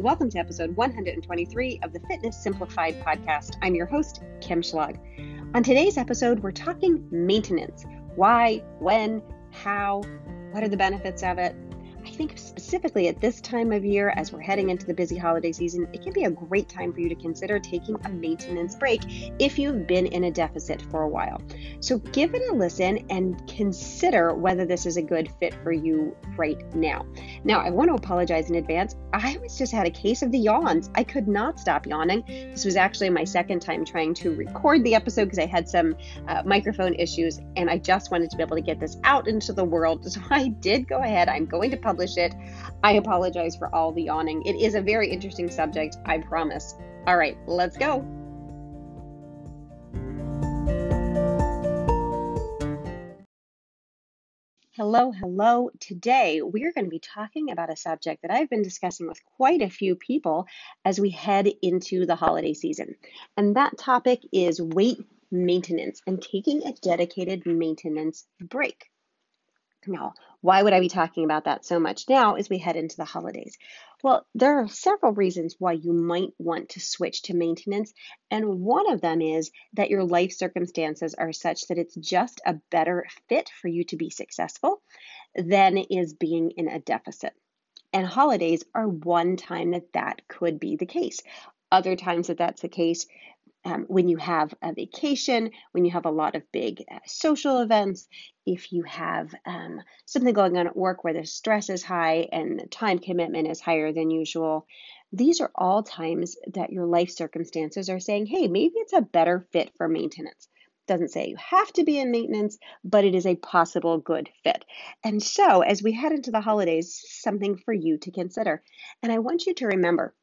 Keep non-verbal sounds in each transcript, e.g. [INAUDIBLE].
Welcome to episode 123 of the Fitness Simplified podcast. I'm your host, Kim Schlag. On today's episode, we're talking maintenance why, when, how, what are the benefits of it, I think specifically at this time of year, as we're heading into the busy holiday season, it can be a great time for you to consider taking a maintenance break if you've been in a deficit for a while. So give it a listen and consider whether this is a good fit for you right now. Now, I want to apologize in advance. I was just had a case of the yawns. I could not stop yawning. This was actually my second time trying to record the episode because I had some uh, microphone issues and I just wanted to be able to get this out into the world. [LAUGHS] So I did go ahead. I'm going to publish it. I apologize for all the yawning. It is a very interesting subject, I promise. All right, let's go. Hello, hello. Today we are going to be talking about a subject that I've been discussing with quite a few people as we head into the holiday season. And that topic is weight maintenance and taking a dedicated maintenance break. Now, why would I be talking about that so much now as we head into the holidays? Well, there are several reasons why you might want to switch to maintenance, and one of them is that your life circumstances are such that it's just a better fit for you to be successful than is being in a deficit. And holidays are one time that that could be the case. Other times that that's the case, um, when you have a vacation, when you have a lot of big uh, social events, if you have um, something going on at work where the stress is high and the time commitment is higher than usual, these are all times that your life circumstances are saying, hey, maybe it's a better fit for maintenance. Doesn't say you have to be in maintenance, but it is a possible good fit. And so, as we head into the holidays, something for you to consider. And I want you to remember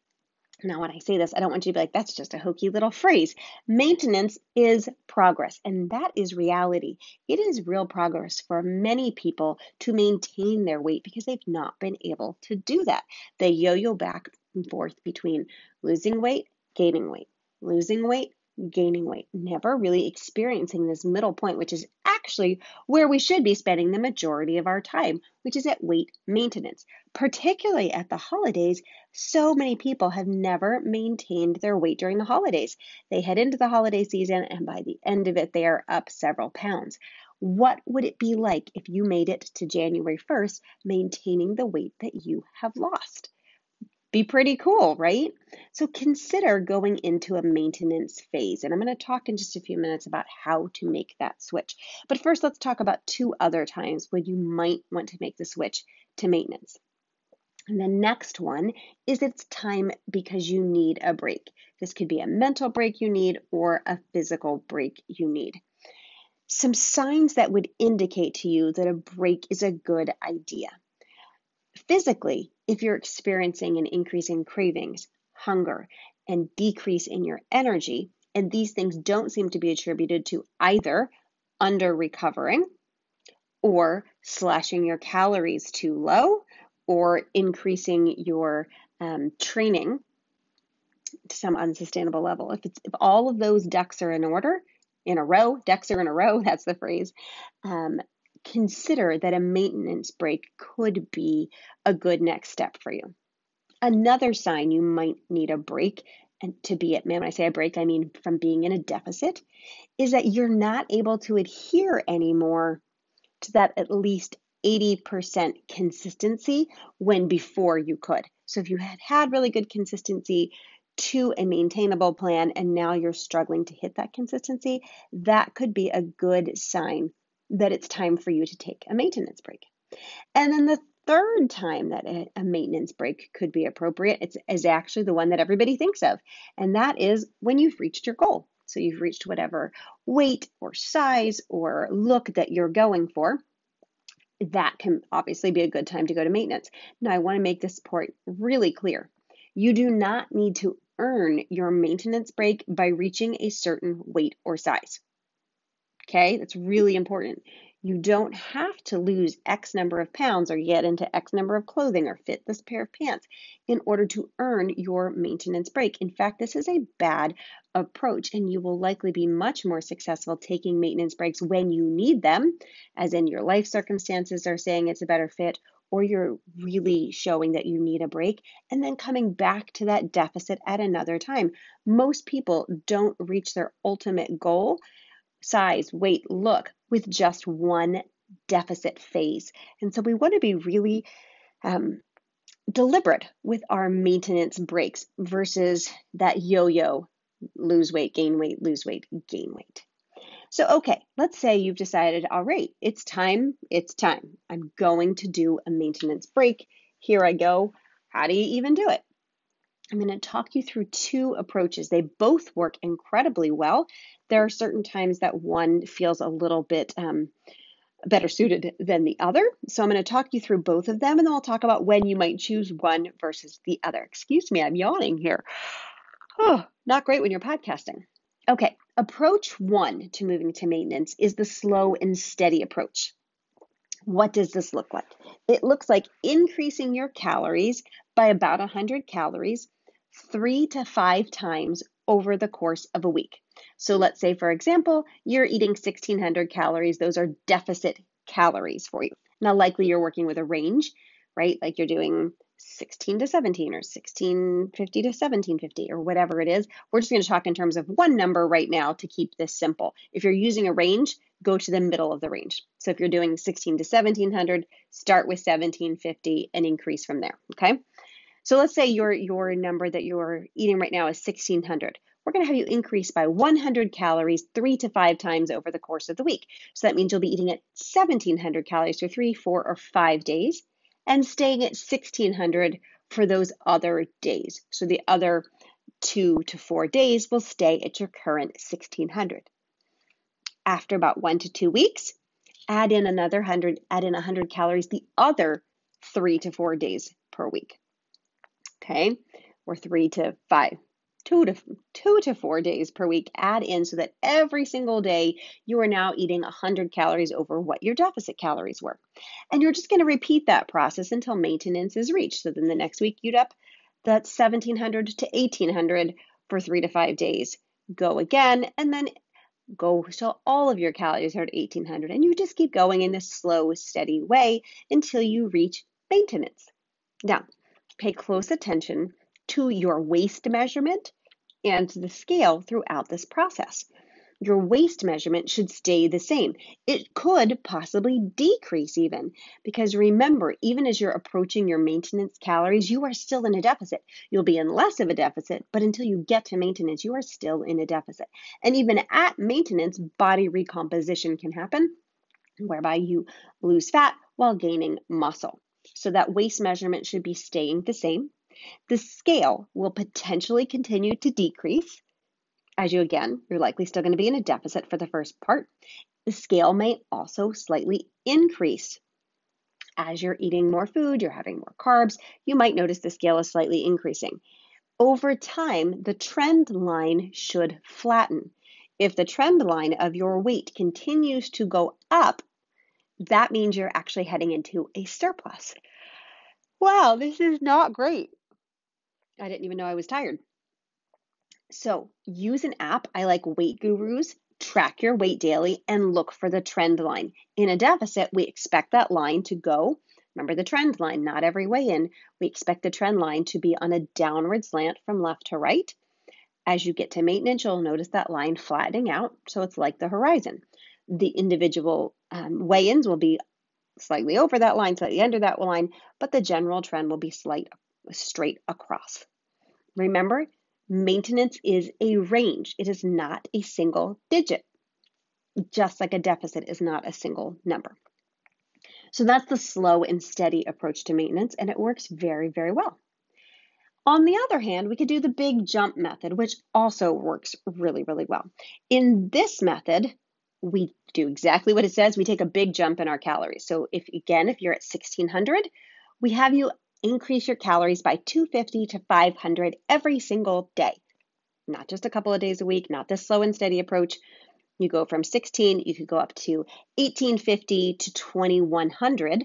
now, when I say this, I don't want you to be like, that's just a hokey little phrase. Maintenance is progress, and that is reality. It is real progress for many people to maintain their weight because they've not been able to do that. They yo yo back and forth between losing weight, gaining weight, losing weight, gaining weight, never really experiencing this middle point, which is actually where we should be spending the majority of our time, which is at weight maintenance. Particularly at the holidays, so many people have never maintained their weight during the holidays. They head into the holiday season, and by the end of it, they are up several pounds. What would it be like if you made it to January 1st maintaining the weight that you have lost? Be pretty cool, right? So consider going into a maintenance phase. And I'm going to talk in just a few minutes about how to make that switch. But first, let's talk about two other times when you might want to make the switch to maintenance. And the next one is it's time because you need a break. This could be a mental break you need or a physical break you need. Some signs that would indicate to you that a break is a good idea. Physically, if you're experiencing an increase in cravings, hunger, and decrease in your energy, and these things don't seem to be attributed to either under recovering or slashing your calories too low or increasing your um, training to some unsustainable level. If it's if all of those ducks are in order, in a row, ducks are in a row, [LAUGHS] that's the phrase, um, consider that a maintenance break could be a good next step for you. Another sign you might need a break and to be at man, when I say a break, I mean from being in a deficit, is that you're not able to adhere anymore to that at least 80% consistency when before you could. So if you had had really good consistency to a maintainable plan and now you're struggling to hit that consistency, that could be a good sign that it's time for you to take a maintenance break. And then the third time that a, maintenance break could be appropriate it's, is actually the one that everybody thinks of, and that is when you've reached your goal. So you've reached whatever weight or size or look that you're going for. That can obviously be a good time to go to maintenance. Now, I want to make this point really clear. You do not need to earn your maintenance break by reaching a certain weight or size. Okay, that's really important. You don't have to lose X number of pounds or get into X number of clothing or fit this pair of pants in order to earn your maintenance break. In fact, this is a bad approach, and you will likely be much more successful taking maintenance breaks when you need them, as in your life circumstances are saying it's a better fit, or you're really showing that you need a break, and then coming back to that deficit at another time. Most people don't reach their ultimate goal, size, weight, look, with just one deficit phase. And so we want to be really um, deliberate with our maintenance breaks versus that yo yo lose weight, gain weight, lose weight, gain weight. So, okay, let's say you've decided, all right, it's time, it's time. I'm going to do a maintenance break. Here I go. How do you even do it? I'm going to talk you through two approaches. They both work incredibly well. There are certain times that one feels a little bit um, better suited than the other. So I'm going to talk you through both of them and then we'll talk about when you might choose one versus the other. Excuse me, I'm yawning here. Oh, not great when you're podcasting. Okay, approach one to moving to maintenance is the slow and steady approach. What does this look like? It looks like increasing your calories by about 100 calories three to five times over the course of a week. So let's say, for example, you're eating 1600 calories. Those are deficit calories for you. Now, likely you're working with a range, right? Like you're doing 16 to 17 or 1650 to 1750 or whatever it is. We're just going to talk in terms of one number right now to keep this simple. If you're using a range, go to the middle of the range. So if you're doing 16 to 1700, start with 1750 and increase from there, okay? So let's say your your number that you're eating right now is 1600 we're going to have you increase by 100 calories three to five times over the course of the week. So that means you'll be eating at 1700 calories for three, four, or five days and staying at 1600 for those other days. So the other two to four days will stay at your current 1600. After about one to two weeks, add in another 100, add in 100 calories the other three to four days per week. Okay, or three to five. Two to two to four days per week add in so that every single day you are now eating 100 calories over what your deficit calories were. And you're just going to repeat that process until maintenance is reached. So then the next week you'd up that 1700 to 1800 for three to five days. Go again and then go till all of your calories are at 1800 and you just keep going in this slow steady way until you reach maintenance. Now pay close attention to your waist measurement and the scale throughout this process. Your waist measurement should stay the same. It could possibly decrease even because remember, even as you're approaching your maintenance calories, you are still in a deficit. You'll be in less of a deficit, but until you get to maintenance, you are still in a deficit. And even at maintenance, body recomposition can happen whereby you lose fat while gaining muscle. So that waist measurement should be staying the same. The scale will potentially continue to decrease. As you again, you're likely still going to be in a deficit for the first part. The scale may also slightly increase. As you're eating more food, you're having more carbs, you might notice the scale is slightly increasing. Over time, the trend line should flatten. If the trend line of your weight continues to go up, that means you're actually heading into a surplus. Wow, this is not great. I didn't even know I was tired. So use an app. I like Weight Gurus. Track your weight daily and look for the trend line. In a deficit, we expect that line to go. Remember the trend line, not every weigh in. We expect the trend line to be on a downward slant from left to right. As you get to maintenance, you'll notice that line flattening out. So it's like the horizon. The individual um, weigh ins will be slightly over that line, slightly under that line, but the general trend will be slight straight across. Remember, maintenance is a range, it is not a single digit, just like a deficit is not a single number. So that's the slow and steady approach to maintenance, and it works very, very well. On the other hand, we could do the big jump method, which also works really, really well. In this method, we do exactly what it says. We take a big jump in our calories. So if again, if you're at 1600, we have you increase your calories by 250 to 500 every single day. Not just a couple of days a week, not this slow and steady approach. You go from 16, you could go up to 1850 to 2100,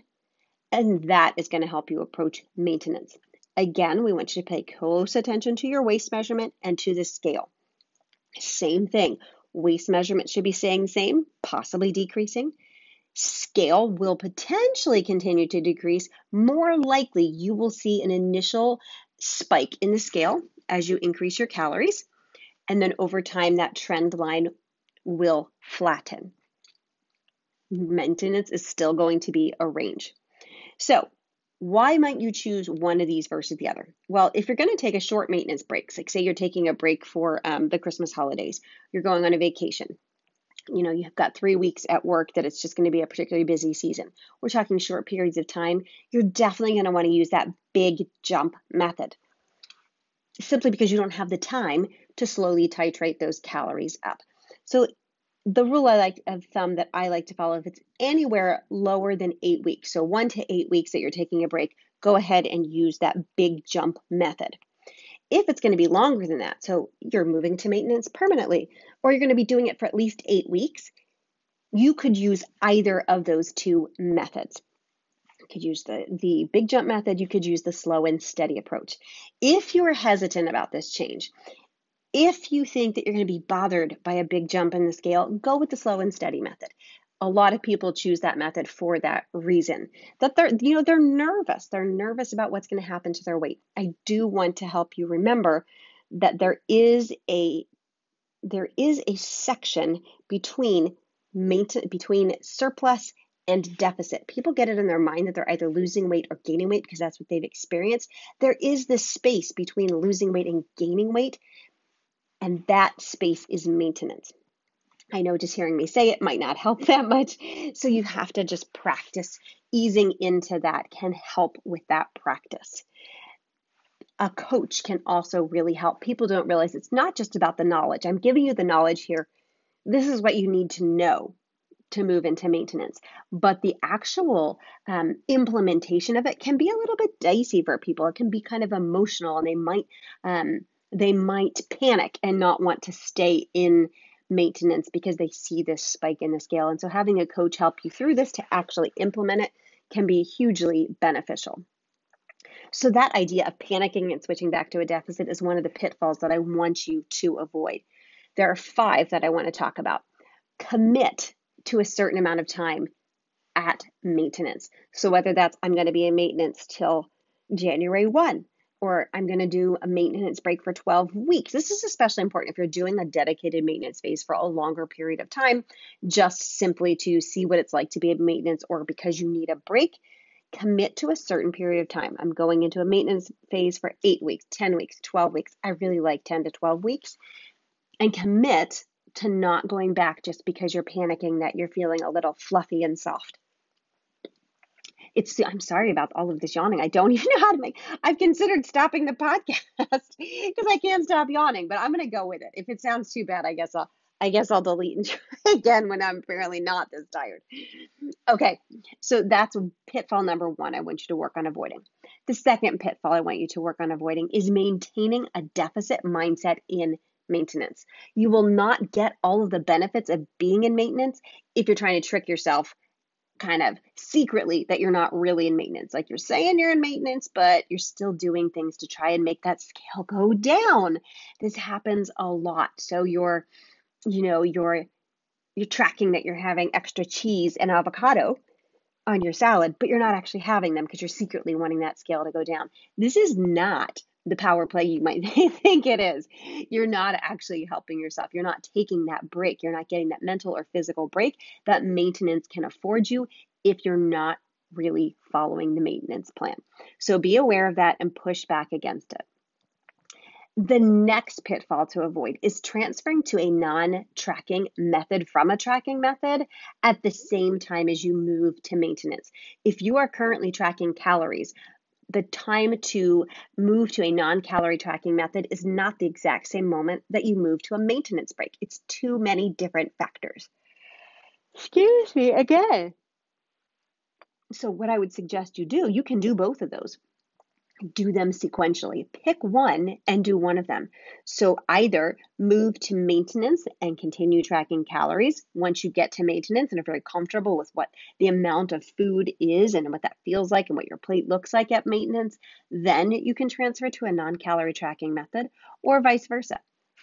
and that is going to help you approach maintenance. Again, we want you to pay close attention to your waist measurement and to the scale. Same thing. Waist measurement should be staying the same, possibly decreasing. scale will potentially continue to decrease, more likely you will see an initial spike in the scale as you increase your calories. And then over time, that trend line will flatten. Maintenance is still going to be a range. So, why might you choose one of these versus the other? Well, if you're going to take a short maintenance break, like say you're taking a break for um, the Christmas holidays, you're going on a vacation, you know, you've got three weeks at work that it's just going to be a particularly busy season. We're talking short periods of time. You're definitely going to want to use that big jump method simply because you don't have the time to slowly titrate those calories up. So the rule I like of thumb that I like to follow, if it's anywhere lower than eight weeks, so one to eight weeks that you're taking a break, go ahead and use that big jump method. If it's going to be longer than that, so you're moving to maintenance permanently, or you're going to be doing it for at least eight weeks, you could use either of those two methods. You could use the, the big jump method, you could use the slow and steady approach. If you're hesitant about this change, if you think that you're going to be bothered by a big jump in the scale, go with the slow and steady method. A lot of people choose that method for that reason. That they're, you know, they're nervous. They're nervous about what's going to happen to their weight. I do want to help you remember that there is a there is a section between maintain, between surplus and deficit. People get it in their mind that they're either losing weight or gaining weight because that's what they've experienced. There is this space between losing weight and gaining weight and that space is maintenance. I know just hearing me say it might not help [LAUGHS] that much. So you have to just practice. Easing into that can help with that practice. A coach can also really help. People don't realize it's not just about the knowledge. I'm giving you the knowledge here. This is what you need to know to move into maintenance. But the actual um, implementation of it can be a little bit dicey for people. It can be kind of emotional, and they might um, they might panic and not want to stay in maintenance because they see this spike in the scale. And so having a coach help you through this to actually implement it can be hugely beneficial. So, that idea of panicking and switching back to a deficit is one of the pitfalls that I want you to avoid. There are five that I want to talk about. Commit to a certain amount of time at maintenance. So, whether that's I'm going to be in maintenance till January 1, or I'm going to do a maintenance break for 12 weeks. This is especially important if you're doing a dedicated maintenance phase for a longer period of time, just simply to see what it's like to be in maintenance or because you need a break. Commit to a certain period of time. I'm going into a maintenance phase for eight weeks, 10 weeks, 12 weeks. I really like 10 to 12 weeks. And commit to not going back just because you're panicking that you're feeling a little fluffy and soft it's i'm sorry about all of this yawning. I don't [LAUGHS] even know how to make i've considered stopping the podcast [LAUGHS] because i can't stop yawning but i'm going to go with it. If it sounds too bad i guess i'll i guess i'll delete and try [LAUGHS] again when i'm apparently not this tired. Okay so that's pitfall number one i want you to work on avoiding. The second pitfall i want you to work on avoiding is maintaining a deficit mindset in maintenance. You will not get all of the benefits of being in maintenance if you're trying to trick yourself kind of secretly that you're not really in maintenance. Like you're saying you're in maintenance, but you're still doing things to try and make that scale go down. This happens a lot. So you're, you know, you're you're tracking that you're having extra cheese and avocado on your salad, but you're not actually having them because you're secretly wanting that scale to go down. This is not the power play you might [LAUGHS] think it is. You're not actually helping yourself. You're not taking that break. You're not getting that mental or physical break that maintenance can afford you if you're not really following the maintenance plan. So be aware of that and push back against it. The next pitfall to avoid is transferring to a non tracking method from a tracking method at the same time as you move to maintenance. If you are currently tracking calories, the time to move to a non calorie tracking method is not the exact same moment that you move to a maintenance break. It's too many different factors. Excuse me again. So, what I would suggest you do, you can do both of those do them sequentially. Pick one and do one of them. So either move to maintenance and continue tracking calories once you get to maintenance and are very comfortable with what the amount of food is and what that feels like and what your plate looks like at maintenance, then you can transfer to a non calorie tracking method or vice versa.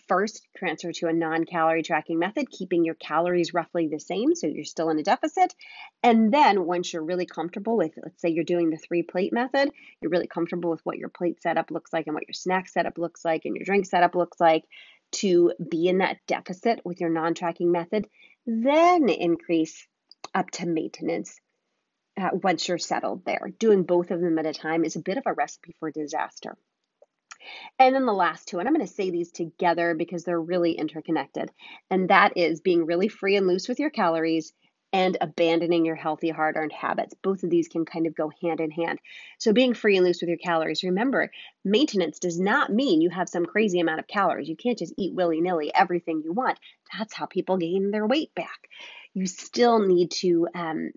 First, transfer to a non calorie tracking method, keeping your calories roughly the same so you're still in a deficit. And then, once you're really comfortable with, let's say you're doing the three plate method, you're really comfortable with what your plate setup looks like and what your snack setup looks like and your drink setup looks like to be in that deficit with your non tracking method, then increase up to maintenance uh, once you're settled there. Doing both of them at a time is a bit of a recipe for disaster. And then the last two, and I'm going to say these together because they're really interconnected, and that is being really free and loose with your calories and abandoning your healthy, hard earned habits. Both of these can kind of go hand in hand. So, being free and loose with your calories, remember, maintenance does not mean you have some crazy amount of calories. You can't just eat willy nilly everything you want. That's how people gain their weight back. You still need to um,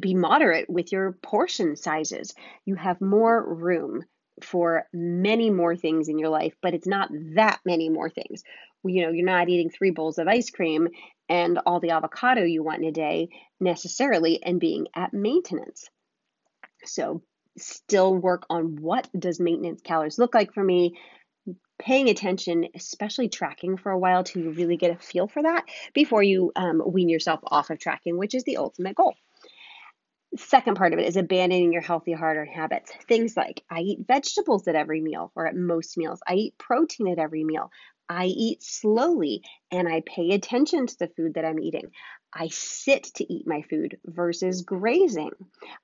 be moderate with your portion sizes. You have more room for many more things in your life, but it's not that many more things. You know, you're not eating three bowls of ice cream and all the avocado you want in a day necessarily and being at maintenance. So, still work on what does maintenance calories look like for me, paying attention, especially tracking for a while till you really get a feel for that before you um, wean yourself off of tracking, which is the ultimate goal second part of it is abandoning your healthy hard earned habits. Things like I eat vegetables at every meal or at most meals. I eat protein at every meal. I eat slowly and I pay attention to the food that I'm eating. I sit to eat my food versus grazing.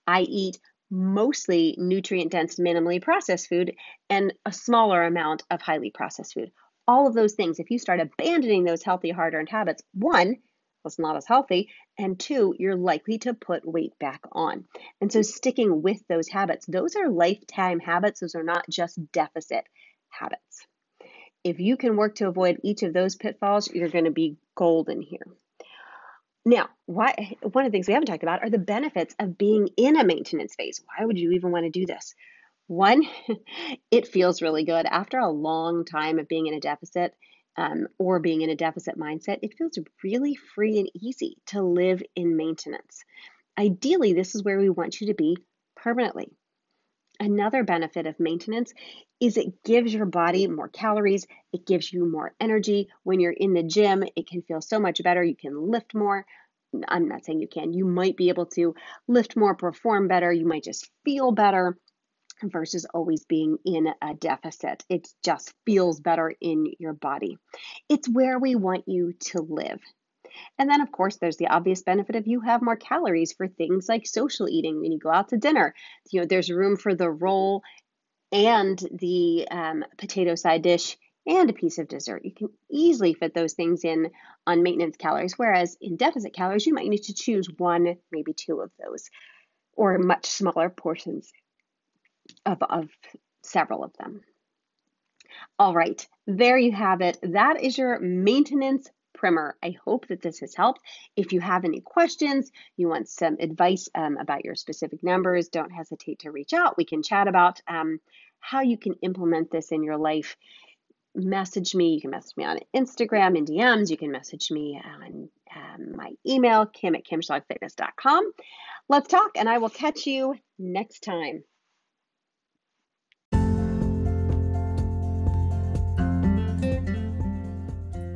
I eat mostly nutrient dense, minimally processed food and a smaller amount of highly processed food. All of those things, if you start abandoning those healthy, hard earned habits, one, was not as healthy. And two, you're likely to put weight back on. And so sticking with those habits, those are lifetime habits. Those are not just deficit habits. If you can work to avoid each of those pitfalls, you're going to be golden here. Now, why, one of the things we haven't talked about are the benefits of being in a maintenance phase. Why would you even want to do this? One, [LAUGHS] it feels really good. After a long time of being in a deficit, um, or being in a deficit mindset, it feels really free and easy to live in maintenance. Ideally, this is where we want you to be permanently. Another benefit of maintenance is it gives your body more calories, it gives you more energy. When you're in the gym, it can feel so much better. You can lift more. I'm not saying you can. You might be able to lift more, perform better. You might just feel better versus always being in a deficit. It just feels better in your body. It's where we want you to live. And then, of course, there's the obvious benefit of you have more calories for things like social eating when you go out to dinner. You know, there's room for the roll and the um, potato side dish and a piece of dessert. You can easily fit those things in on maintenance calories, whereas in deficit calories, you might need to choose one, maybe two of those, or much smaller portions of, of several of them. All right, there you have it. That is your maintenance primer. I hope that this has helped. If you have any questions, you want some advice um, about your specific numbers, don't hesitate to reach out. We can chat about um, how you can implement this in your life. Message me. You can message me on Instagram in DMs. You can message me on um, my email, kim at kimschlagfitness.com. Let's talk, and I will catch you next time.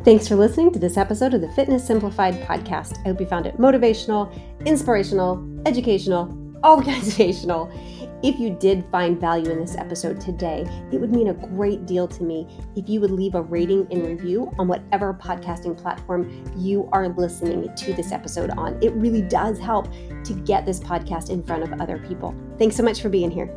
Thanks for listening to this episode of the Fitness Simplified podcast. I hope you found it motivational, inspirational, educational, [LAUGHS] organizational. If you did find value in this episode today, it would mean a great deal to me if you would leave a rating and review on whatever podcasting platform you are listening to this episode on. It really does help to get this podcast in front of other people. Thanks so much for being here.